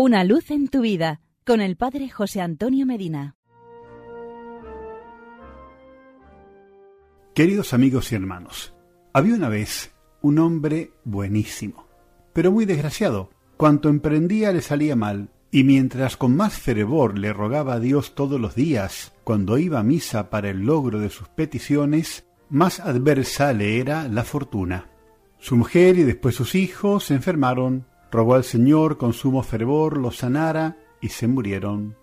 Una luz en tu vida con el Padre José Antonio Medina. Queridos amigos y hermanos, había una vez un hombre buenísimo, pero muy desgraciado. Cuanto emprendía le salía mal, y mientras con más fervor le rogaba a Dios todos los días, cuando iba a misa para el logro de sus peticiones, más adversa le era la fortuna. Su mujer y después sus hijos se enfermaron, rogó al Señor con sumo fervor los sanara y se murieron.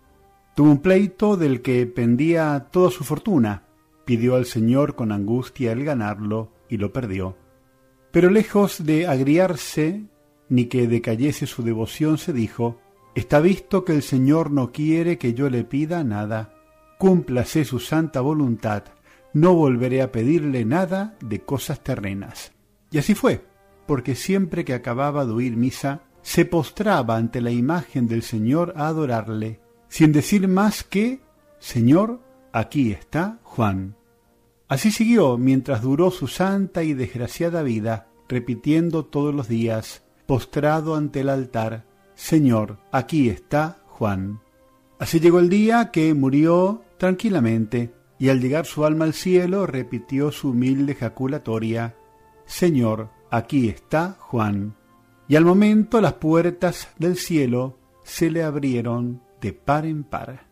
Tuvo un pleito del que pendía toda su fortuna, pidió al Señor con angustia el ganarlo y lo perdió. Pero lejos de agriarse ni que decayese su devoción, se dijo, Está visto que el Señor no quiere que yo le pida nada. Cúmplase su santa voluntad, no volveré a pedirle nada de cosas terrenas. Y así fue, porque siempre que acababa de oír misa, se postraba ante la imagen del Señor a adorarle, sin decir más que, Señor, aquí está Juan. Así siguió mientras duró su santa y desgraciada vida, repitiendo todos los días, postrado ante el altar, Señor, aquí está Juan. Así llegó el día que murió tranquilamente, y al llegar su alma al cielo repitió su humilde ejaculatoria, Señor, aquí está Juan. Y al momento las puertas del cielo se le abrieron de par en par.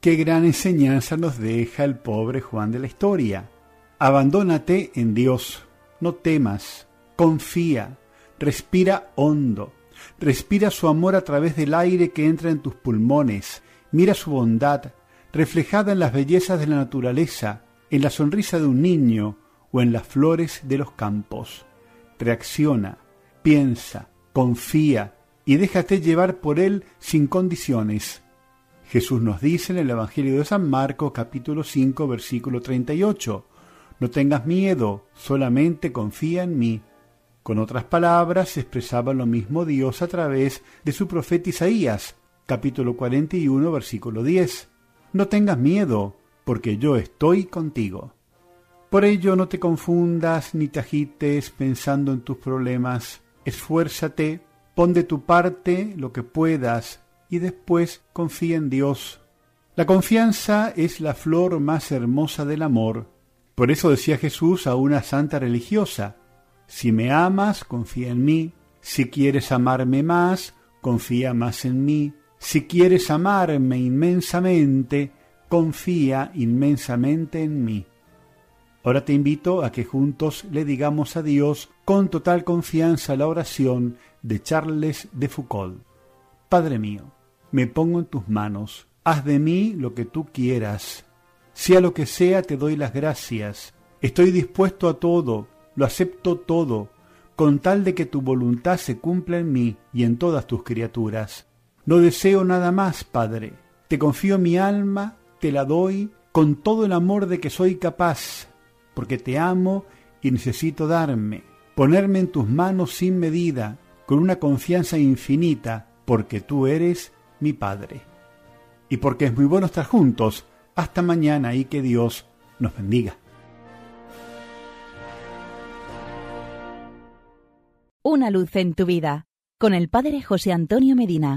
Qué gran enseñanza nos deja el pobre Juan de la historia. Abandónate en Dios, no temas, confía, respira hondo, respira su amor a través del aire que entra en tus pulmones, mira su bondad, reflejada en las bellezas de la naturaleza, en la sonrisa de un niño o en las flores de los campos. Reacciona, piensa, confía y déjate llevar por él sin condiciones. Jesús nos dice en el Evangelio de San Marcos capítulo 5 versículo 38, No tengas miedo, solamente confía en mí. Con otras palabras, expresaba lo mismo Dios a través de su profeta Isaías, capítulo 41, versículo 10. No tengas miedo, porque yo estoy contigo. Por ello no te confundas ni te agites pensando en tus problemas. Esfuérzate, pon de tu parte lo que puedas y después confía en Dios. La confianza es la flor más hermosa del amor. Por eso decía Jesús a una santa religiosa, si me amas, confía en mí, si quieres amarme más, confía más en mí, si quieres amarme inmensamente, confía inmensamente en mí. Ahora te invito a que juntos le digamos a Dios con total confianza la oración de Charles de Foucault. Padre mío, me pongo en tus manos, haz de mí lo que tú quieras. Sea lo que sea, te doy las gracias. Estoy dispuesto a todo, lo acepto todo, con tal de que tu voluntad se cumpla en mí y en todas tus criaturas. No deseo nada más, Padre. Te confío mi alma, te la doy con todo el amor de que soy capaz, porque te amo y necesito darme, ponerme en tus manos sin medida, con una confianza infinita, porque tú eres mi Padre. Y porque es muy bueno estar juntos, hasta mañana y que Dios nos bendiga. Una luz en tu vida, con el Padre José Antonio Medina.